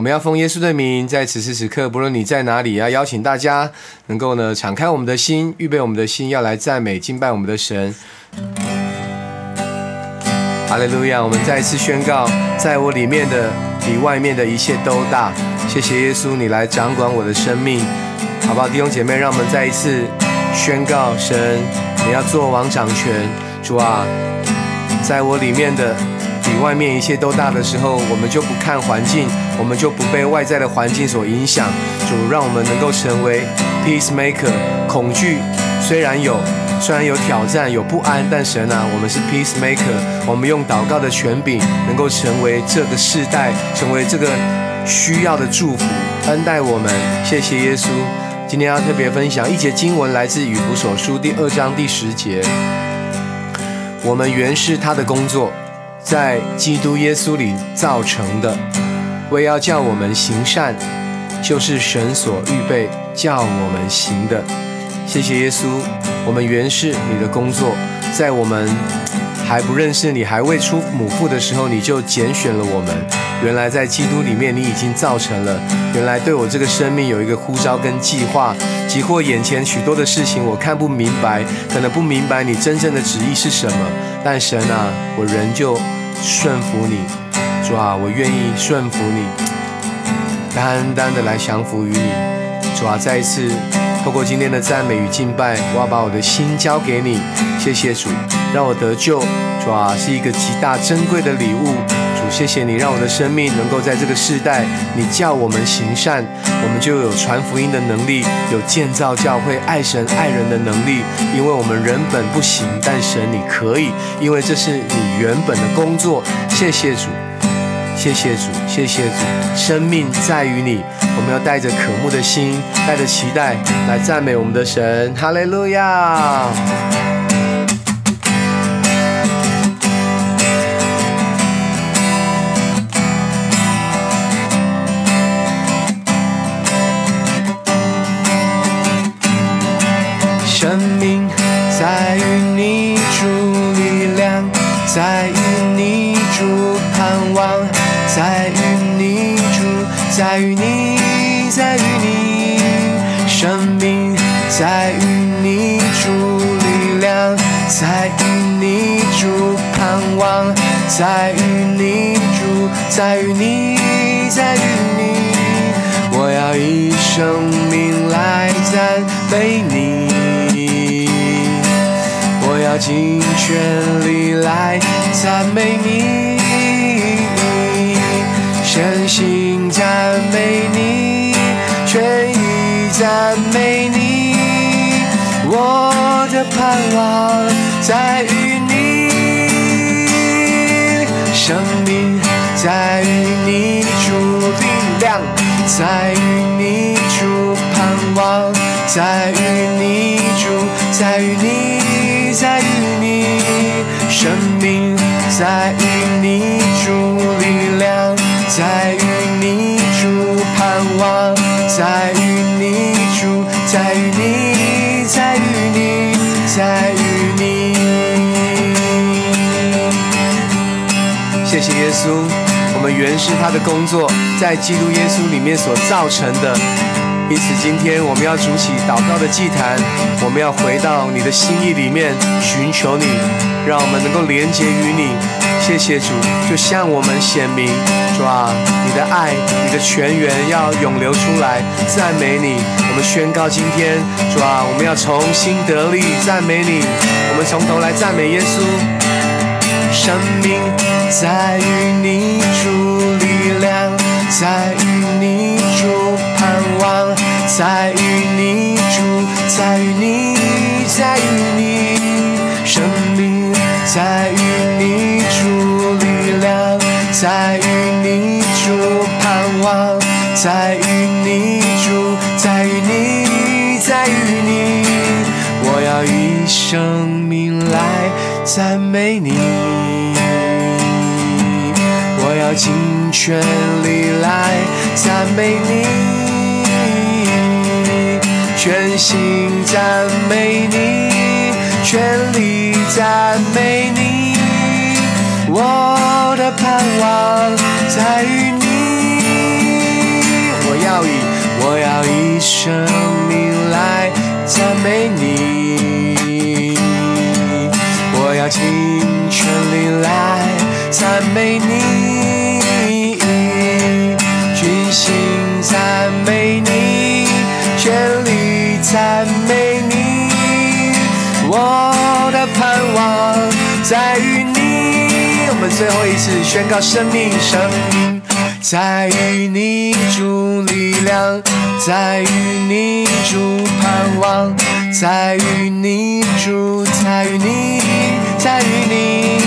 我们要奉耶稣的名，在此时此刻，不论你在哪里，要邀请大家能够呢敞开我们的心，预备我们的心，要来赞美敬拜我们的神。哈利路亚！我们再一次宣告，在我里面的比外面的一切都大。谢谢耶稣，你来掌管我的生命，好不好？弟兄姐妹，让我们再一次宣告：神，你要做王掌权。主啊，在我里面的比外面一切都大的时候，我们就不看环境，我们就不被外在的环境所影响。主，让我们能够成为 peacemaker。恐惧虽然有。虽然有挑战有不安，但神啊，我们是 peacemaker，我们用祷告的权柄，能够成为这个世代，成为这个需要的祝福，恩待我们。谢谢耶稣。今天要特别分享一节经文，来自以弗所书第二章第十节。我们原是他的工作，在基督耶稣里造成的，为要叫我们行善，就是神所预备叫我们行的。谢谢耶稣，我们原是你的工作，在我们还不认识你、还未出母腹的时候，你就拣选了我们。原来在基督里面，你已经造成了。原来对我这个生命有一个呼召跟计划，即或眼前许多的事情我看不明白，可能不明白你真正的旨意是什么。但神啊，我仍旧顺服你，主啊，我愿意顺服你，单单的来降服于你。主啊，再一次。透过今天的赞美与敬拜，我要把我的心交给你。谢谢主，让我得救，主啊，是一个极大珍贵的礼物。主，谢谢你让我的生命能够在这个世代，你叫我们行善，我们就有传福音的能力，有建造教会、爱神爱人的能力。因为我们人本不行，但神你可以，因为这是你原本的工作。谢谢主。谢谢主，谢谢主，生命在于你。我们要带着渴慕的心，带着期待来赞美我们的神。哈利路亚！生命在于你主力量，在于你主盼望。在于你主，在于你，在于你生命，在于你主力量，在于你主盼望，在于你主，在于你，在于你，我要以生命来赞美你，要尽全力来赞美你。身心赞美你，全意赞美你，我的盼望在于你，生命在于你主力量，在于你主盼望，在于你主，在于你，在于你主力量。在于你主盼望，在于你主，在于你，在于你，在于你。谢谢耶稣，我们原是他的工作，在基督耶稣里面所造成的。因此，今天我们要筑起祷告的祭坛，我们要回到你的心意里面寻求你，让我们能够连接于你。谢谢主，就向我们显明，主啊，你的爱，你的泉源要涌流出来，赞美你。我们宣告今天，主啊，我们要重新得力，赞美你。我们从头来赞美耶稣。生命在于你主力量，在于望，在于你主，在于你，在于你。生命在于你住，力量。在于你主盼望，在于你主，在于你，在于你，我要以生命来赞美你，我要尽全力来赞美你，全心赞美你全力赞美你我的盼望在于你我要以我要以生命来赞美你我要尽全力来赞美你全心赞美你宣告生命，生命在于你主力量，在于你主盼望，在于你主，在于你，在于你，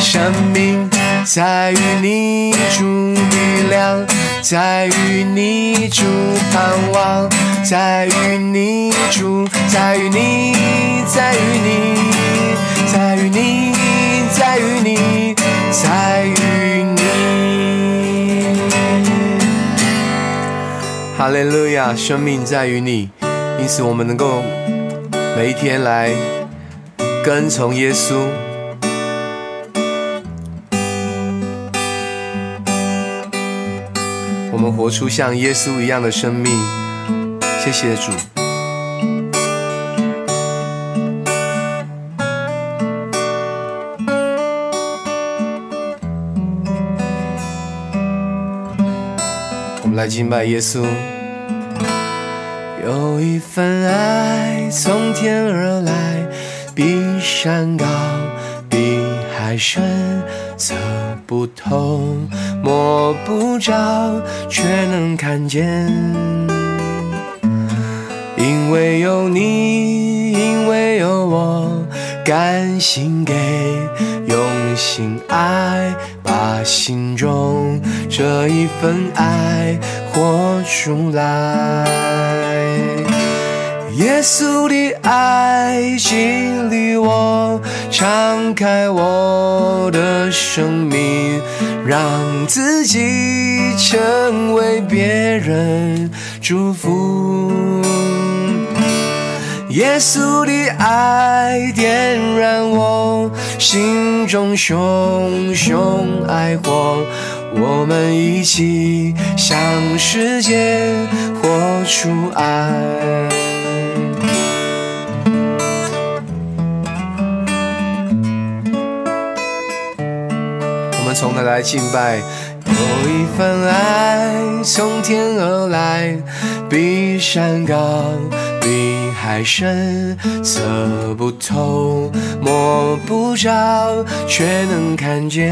生命在于你主力量，在于你主盼望，在于你主，在于你，在于你，在于你，在于你，哈利路亚，生命在于你，因此我们能够每一天来跟从耶稣。我们活出像耶稣一样的生命。谢谢主。来敬拜耶稣。有一份爱从天而来，比山高，比海深，测不透，摸不着，却能看见。因为有你，因为有我，甘心给，用心爱，把心中这一份爱活出来。耶稣的爱激励我，敞开我的生命，让自己成为别人祝福。耶稣的爱点燃我心中熊熊爱火，我们一起向世界活出爱。我们从头来敬拜，有一份爱从天而来，比山高，比海深，测不透，摸不着，却能看见。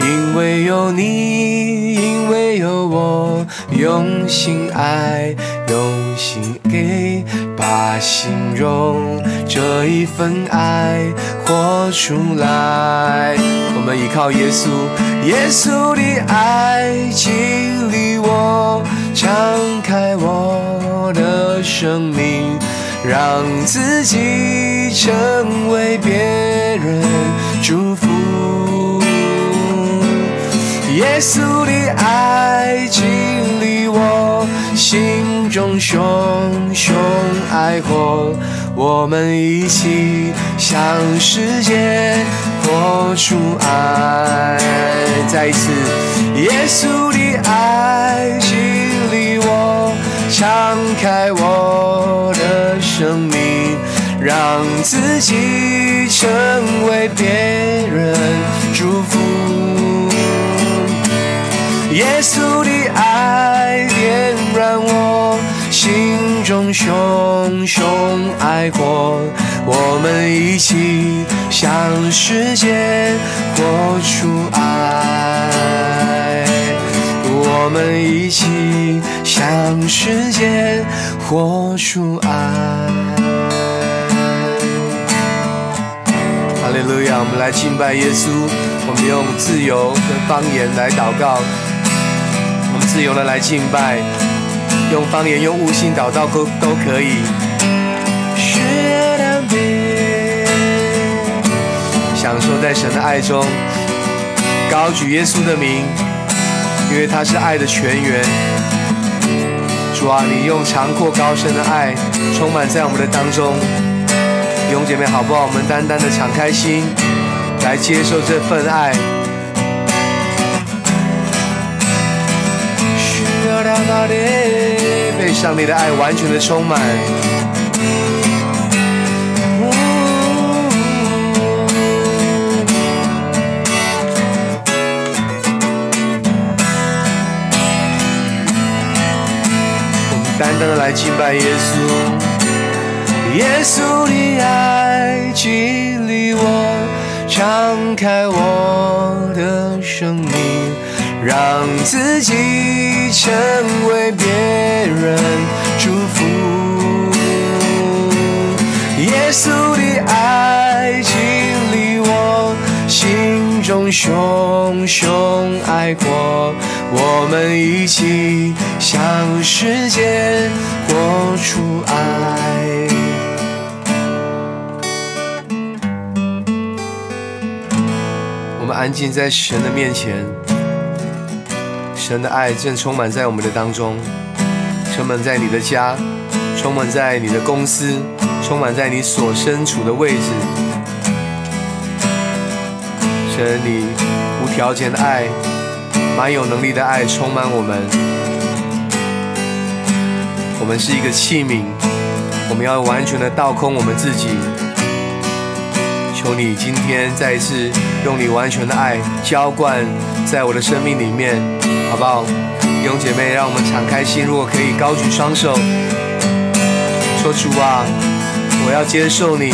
因为有你，因为有我，用心爱，用心给，把心中这一份爱活出来。我们依靠耶稣，耶稣的爱激励我，敞开我的生命，让自己成为别人祝福。耶稣的爱激励我，心中熊熊爱火，我们一起向世界活出爱。再一次，耶稣的爱激励我，敞开我的生命，让自己成为别人祝福。耶稣的爱点燃我心中熊熊爱火，我们一起向世界活出爱，我们一起向世界活出爱。哈利路亚！我们来敬拜耶稣，我们用自由的方言来祷告。我们自由的来敬拜，用方言、用悟性祷告都都可以。享受在神的爱中，高举耶稣的名，因为他是爱的泉源。主啊，你用长阔高深的爱充满在我们的当中。弟兄姐妹，好不好？我们单单的敞开心，来接受这份爱。被上帝的爱完全的充满。单单的来敬拜耶稣，耶稣的爱激励我，敞开我的生命，让自己成为别人祝福。耶稣的爱激励我，心中熊熊爱过，我们一起向世界活出爱。我们安静在神的面前，神的爱正充满在我们的当中，充满在你的家，充满在你的公司，充满在你所身处的位置。神，你无条件的爱，满有能力的爱充满我们。我们是一个器皿，我们要完全的倒空我们自己。求你今天再一次用你完全的爱浇灌在我的生命里面，好不好？弟兄姐妹，让我们敞开心，如果可以高举双手，说主啊，我要接受你，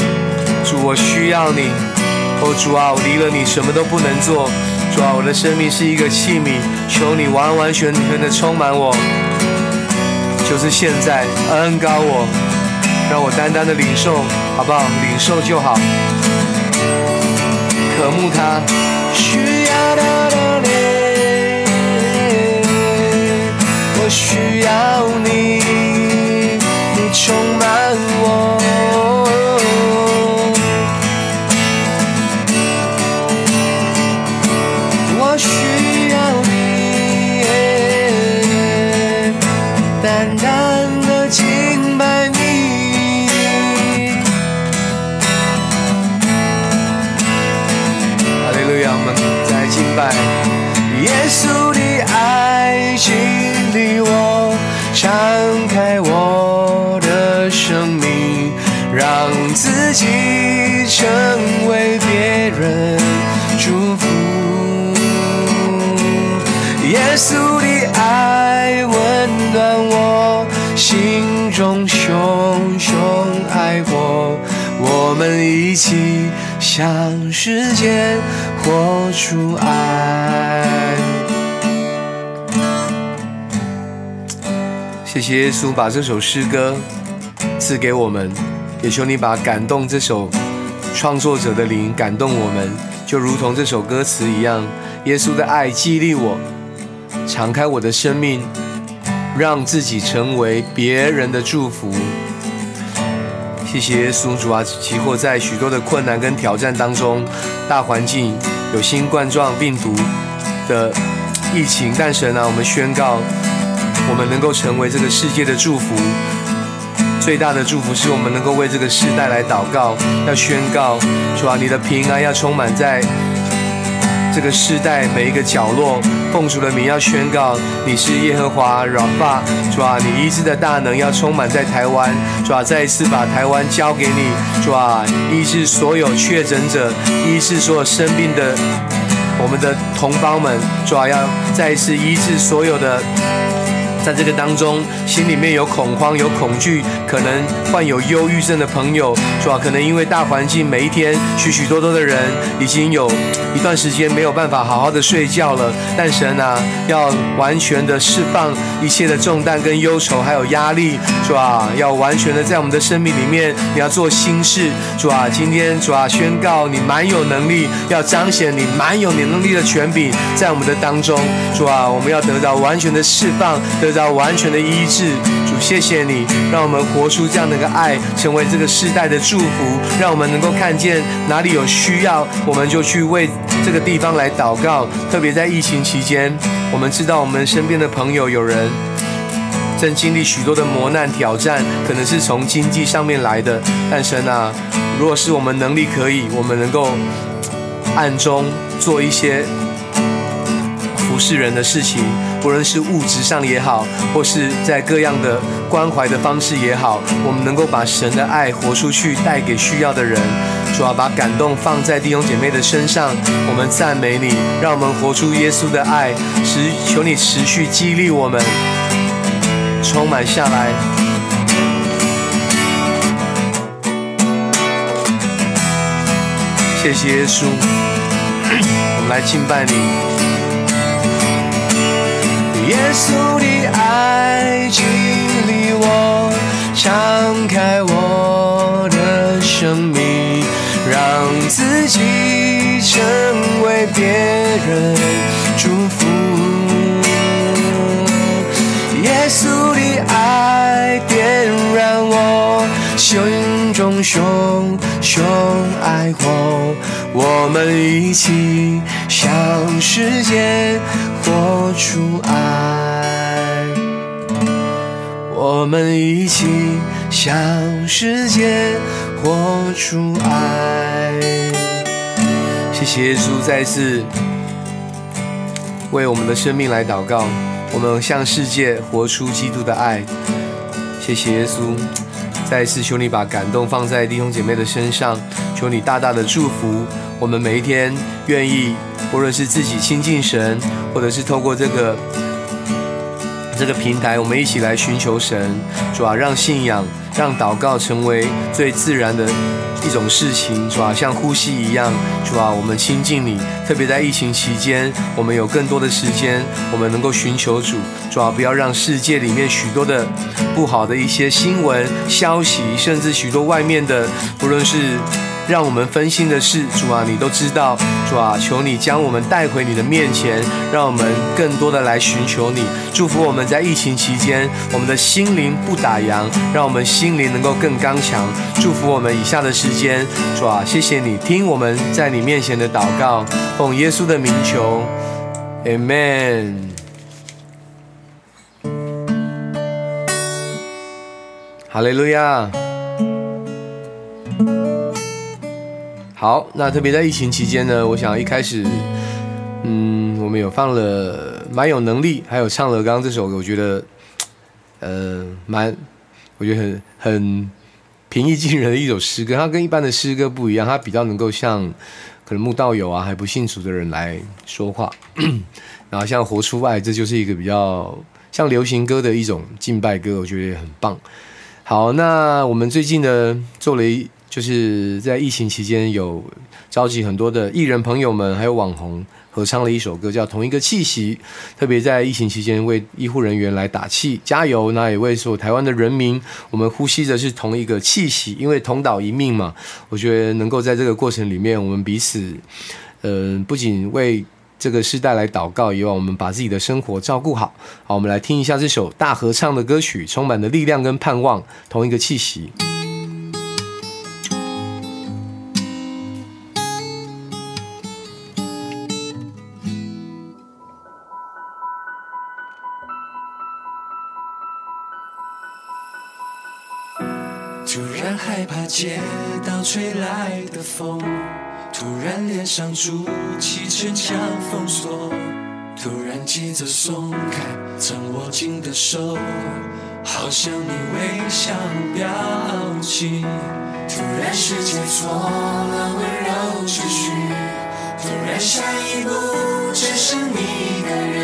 主我需要你，哦主啊，我离了你什么都不能做，主啊，我的生命是一个器皿，求你完完全全的充满我，就是现在恩高我，让我单单的领受，好不好？领受就好。渴慕他，需要的你，我需要你，你充满。我向世界活出爱。谢谢耶稣把这首诗歌赐给我们，也求你把感动这首创作者的灵感动我们，就如同这首歌词一样，耶稣的爱激励我，敞开我的生命，让自己成为别人的祝福。谢谢耶稣主啊！即或在许多的困难跟挑战当中，大环境有新冠状病毒的疫情，但神啊，我们宣告，我们能够成为这个世界的祝福。最大的祝福是我们能够为这个世代来祷告，要宣告主啊，你的平安要充满在这个世代每一个角落。奉主的名要宣告，你是耶和华软发，主啊，你医治的大能要充满在台湾，主啊，再一次把台湾交给你，主啊，医治所有确诊者，医治所有生病的我们的同胞们，主啊，要再一次医治所有的。在这个当中，心里面有恐慌、有恐惧，可能患有忧郁症的朋友，是吧？可能因为大环境，每一天许许多多的人已经有一段时间没有办法好好的睡觉了。但神啊，要完全的释放一切的重担跟忧愁，还有压力，是吧？要完全的在我们的生命里面，你要做新事，主啊！今天主啊，宣告你蛮有能力，要彰显你蛮有能力的权柄在我们的当中，主啊！我们要得到完全的释放，到完全的医治。主，谢谢你，让我们活出这样的一个爱，成为这个世代的祝福，让我们能够看见哪里有需要，我们就去为这个地方来祷告。特别在疫情期间，我们知道我们身边的朋友有人正经历许多的磨难挑战，可能是从经济上面来的。但神啊，如果是我们能力可以，我们能够暗中做一些服侍人的事情，不论是物质上也好，或是在各样的关怀的方式也好，我们能够把神的爱活出去，带给需要的人。主要把感动放在弟兄姐妹的身上，我们赞美你，让我们活出耶稣的爱，持求你持续激励我们，充满下来。谢谢谢耶稣，我们来敬拜你。耶稣的爱激励我，敞开我的生命，让自己成为别人祝福。耶稣的爱点燃我心中熊熊爱火，我们一起向世界活出爱，我们一起向世界活出爱。谢谢耶稣再次为我们的生命来祷告，我们向世界活出基督的爱。谢谢耶稣。再一次求你把感动放在弟兄姐妹的身上，求你大大的祝福我们每一天，愿意无论是自己亲近神，或者是透过这个这个平台，我们一起来寻求神，主啊，让信仰、让祷告成为最自然的一种事情，主啊，像呼吸一样，主啊，我们亲近你，特别在疫情期间，我们有更多的时间，我们能够寻求主，主啊，不要让世界里面许多的。不好的一些新闻消息，甚至许多外面的，不论是让我们分心的事，主啊，你都知道，主啊，求你将我们带回你的面前，让我们更多的来寻求你，祝福我们在疫情期间，我们的心灵不打烊，让我们心灵能够更刚强，祝福我们以下的时间，主啊，谢谢你听我们在你面前的祷告，奉耶稣的名求，Amen。哈利路亚。好，那特别在疫情期间呢，我想一开始，嗯，我们有放了蛮有能力，还有唱了刚刚这首，我觉得，呃，蛮，我觉得很很平易近人的一首诗歌。它跟一般的诗歌不一样，它比较能够像可能慕道友啊，还不信主的人来说话。然后像活出爱，这就是一个比较像流行歌的一种敬拜歌，我觉得也很棒。好，那我们最近呢做了一，就是在疫情期间有召集很多的艺人朋友们，还有网红合唱了一首歌，叫《同一个气息》，特别在疫情期间为医护人员来打气加油，那也为所有台湾的人民，我们呼吸的是同一个气息，因为同岛一命嘛。我觉得能够在这个过程里面，我们彼此，嗯，不仅为。这个时代来祷告，以往我们把自己的生活照顾好。好，我们来听一下这首大合唱的歌曲，充满了力量跟盼望，同一个气息。街道吹来的风。突然脸上筑起城墙封锁，突然急着松开曾握紧的手，好像你微笑表情。突然世界错了温柔秩序，突然下一步只剩你一个人。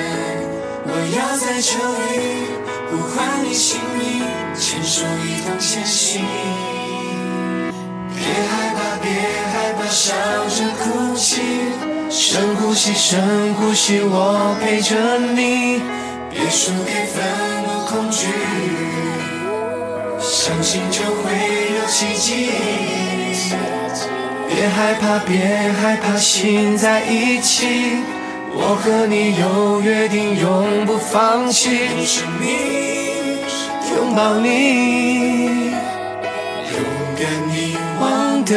我要在这里呼唤你姓名，牵手一同前行。笑着哭泣，深呼吸，深呼吸，我陪着你。别输给愤怒、恐惧，相信就会有奇迹。别害怕，别害怕，心在一起。我和你有约定，永不放弃。拥，抱你，勇敢你。的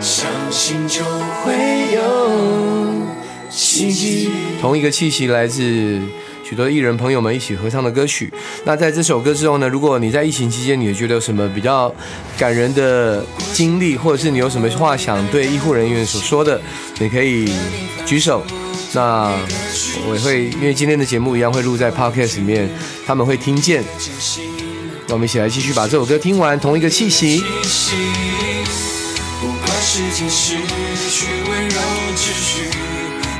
相信就会有奇迹。同一个气息来自许多艺人朋友们一起合唱的歌曲。那在这首歌之后呢？如果你在疫情期间，你觉得有什么比较感人的经历，或者是你有什么话想对医护人员所说的，你可以举手。那我会因为今天的节目一样会录在 Podcast 里面，他们会听见。那我们一起来继续把这首歌听完，同一个气息。不管世界失去温柔秩序，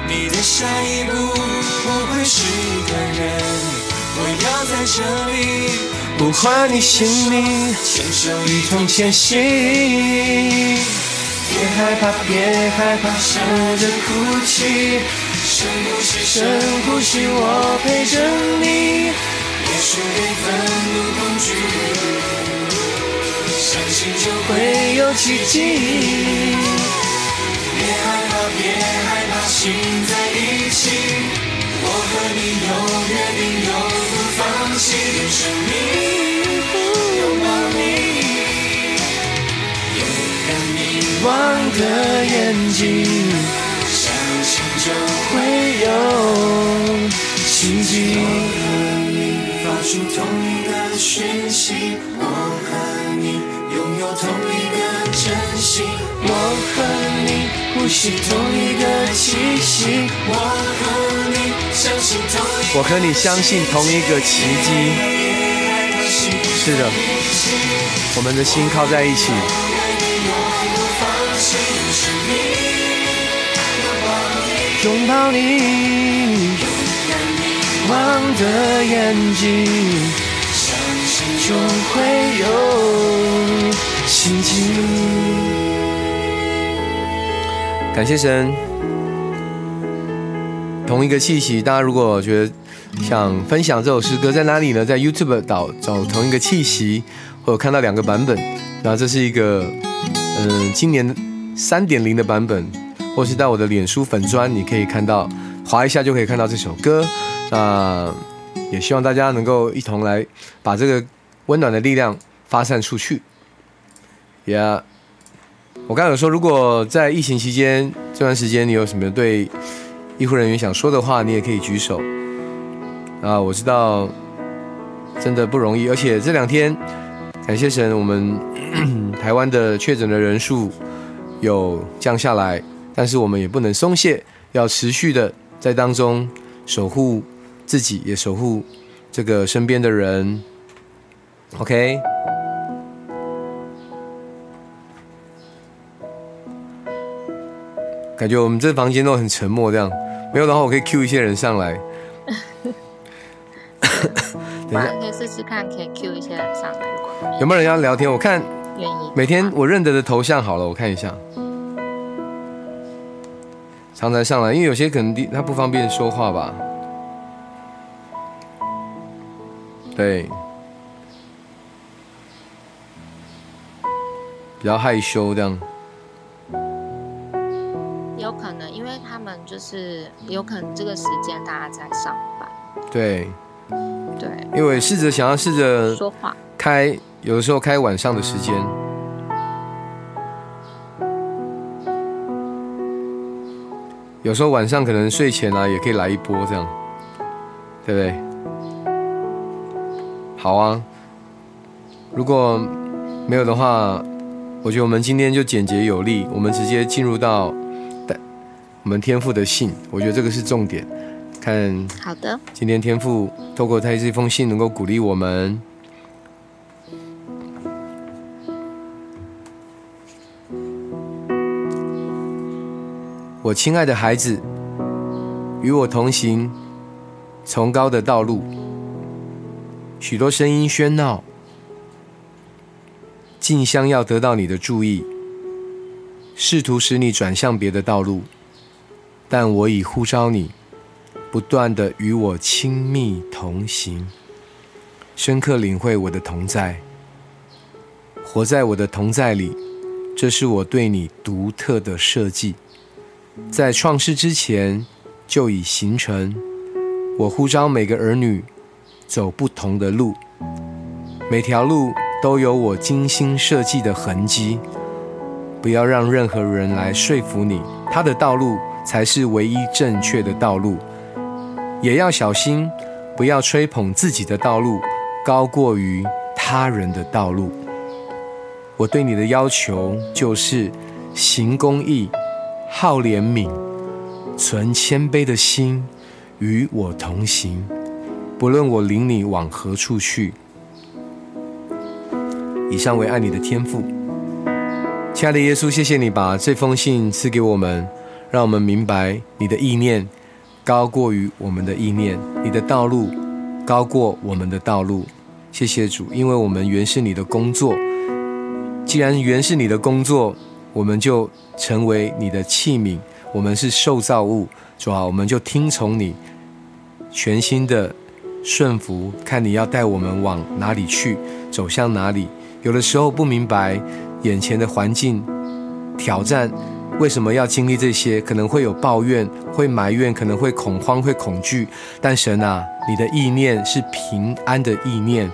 你的下一步不会是一个人。我要在这里呼唤你姓名，牵手一同前行。别害怕，别害怕，笑着哭泣。深呼吸，深呼吸，我陪着你。别输给愤怒恐惧，相信就会有奇迹。别害怕，别害怕，心在一起。我和你永远的永不放弃，生命拥抱你，勇敢迷望的眼睛，相信就会有你发出同一个讯息，我和你拥有同一个真心，我和你呼吸同一个气息，我和你相信同一我和你相信同一个奇迹。爱的心，是的，我们的心靠在一起。放弃生命，拥抱你，望的眼睛，相信就会有奇迹。感谢神，同一个气息。大家如果觉得想分享这首诗歌，在哪里呢？在 YouTube 找找同一个气息，我有看到两个版本。然后这是一个嗯、今年三点零的版本，或是到我的脸书粉砖，你可以看到，划一下就可以看到这首歌。那、也希望大家能够一同来把这个温暖的力量发散出去。Yeah，我刚刚有说，如果在疫情期间这段时间，你有什么对医护人员想说的话，你也可以举手。啊，我知道真的不容易，而且这两天感谢神，我们 台湾的确诊的人数有降下来，但是我们也不能松懈，要持续的在当中守护自己，也守护这个身边的人。OK。感觉我们这房间都很沉默，这样没有的话，我可以 Q 一些人上来。等一下，可以试试看，可以 Q 一些人上来，有没有人要聊天？我看愿意。每天我认得的头像好了，我看一下。常常上来，因为有些可能他不方便说话吧。对，比较害羞这样。有可能，因为他们就是有可能这个时间大家在上班，对，对，因为试着想要试着说话，开，有的时候开晚上的时间。有时候晚上可能睡前啊，也可以来一波这样，对不对？好啊，如果没有的话，我觉得我们今天就简洁有力，我们直接进入到我们天父的信，我觉得这个是重点。看好的，今天天父透过他这封信，能够鼓励我们。我亲爱的孩子，与我同行崇高的道路，许多声音喧闹，竞相要得到你的注意，试图使你转向别的道路，但我已呼召你。不断的与我亲密同行，深刻领会我的同在，活在我的同在里，这是我对你独特的设计，在创世之前就已形成。我呼召每个儿女走不同的路，每条路都有我精心设计的痕迹。不要让任何人来说服你，他的道路才是唯一正确的道路。也要小心，不要吹捧自己的道路高过于他人的道路。我对你的要求就是行公义、好怜悯、存谦卑的心，与我同行，不论我领你往何处去。以上为爱你的天赋，亲爱的耶稣，谢谢你把这封信赐给我们，让我们明白你的意念。高过于我们的意念，你的道路高过我们的道路。谢谢主，因为我们原是你的工作。既然原是你的工作，我们就成为你的器皿，我们是受造物，主啊，我们就听从你，全新的顺服，看你要带我们往哪里去，走向哪里。有的时候不明白眼前的环境挑战。为什么要经历这些？可能会有抱怨，会埋怨，可能会恐慌，会恐惧。但神啊，你的意念是平安的意念，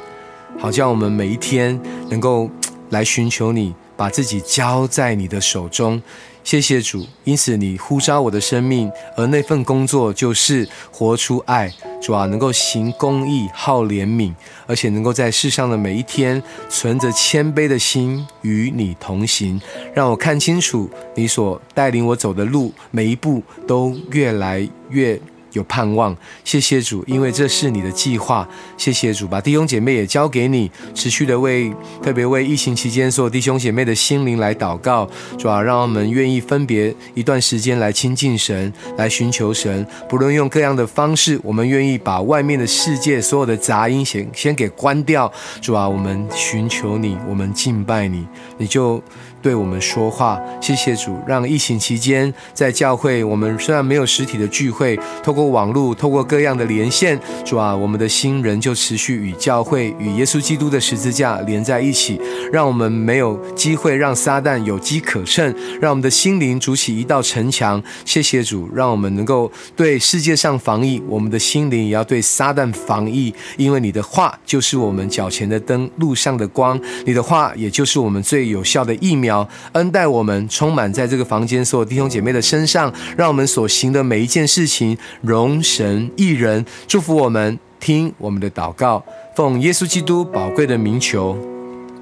好像我们每一天能够来寻求你，把自己交在你的手中。谢谢主，因此你呼召我的生命，而那份工作就是活出爱。主啊，能够行公义、好怜悯，而且能够在世上的每一天存着谦卑的心与你同行，让我看清楚你所带领我走的路，每一步都越来越。有盼望，谢谢主，因为这是你的计划。谢谢主，把弟兄姐妹也交给你，持续的为特别为疫情期间所有弟兄姐妹的心灵来祷告。主啊，让我们愿意分别一段时间来亲近神，来寻求神。不论用各样的方式，我们愿意把外面的世界所有的杂音先先给关掉。主啊，我们寻求你，我们敬拜你，你就。对我们说话，谢谢主，让疫情期间在教会，我们虽然没有实体的聚会，透过网络，透过各样的连线，主啊，我们的心仍旧持续与教会、与耶稣基督的十字架连在一起，让我们没有机会让撒旦有机可乘，让我们的心灵筑起一道城墙。谢谢主，让我们能够对世界上防疫，我们的心灵也要对撒旦防疫，因为你的话就是我们脚前的灯，路上的光，你的话也就是我们最有效的疫苗。恩待我们，充满在这个房间所有弟兄姐妹的身上，让我们所行的每一件事情容神一人，祝福我们，听我们的祷告，奉耶稣基督宝贵的名求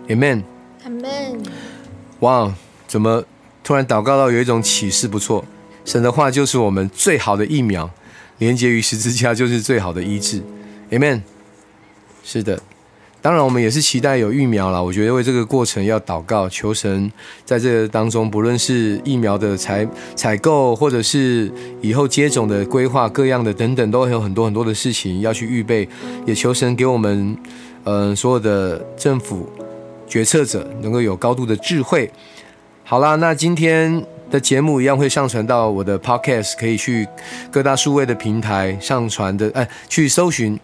，Amen。Amen。哇，怎么突然祷告到有一种启示？不错，神的话就是我们最好的疫苗，连接于十字架就是最好的医治，Amen。是的。当然，我们也是期待有疫苗了。我觉得为这个过程要祷告，求神在这个当中，不论是疫苗的采采购，或者是以后接种的规划，各样的等等，都会有很多很多的事情要去预备。也求神给我们，嗯，所有的政府决策者能够有高度的智慧。好啦，那今天的节目一样会上传到我的 Podcast，可以去各大数位的平台上传的，哎，去搜寻。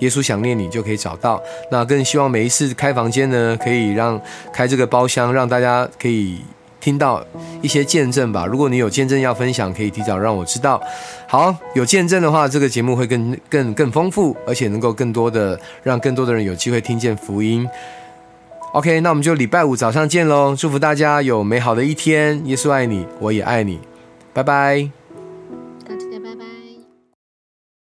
耶稣想念你就可以找到。那更希望每一次开房间呢，可以让开这个包厢，让大家可以听到一些见证吧。如果你有见证要分享，可以提早让我知道。好，有见证的话，这个节目会更更更丰富，而且能够更多的让更多的人有机会听见福音。OK，那我们就礼拜五早上见喽！祝福大家有美好的一天。耶稣爱你，我也爱你。拜拜。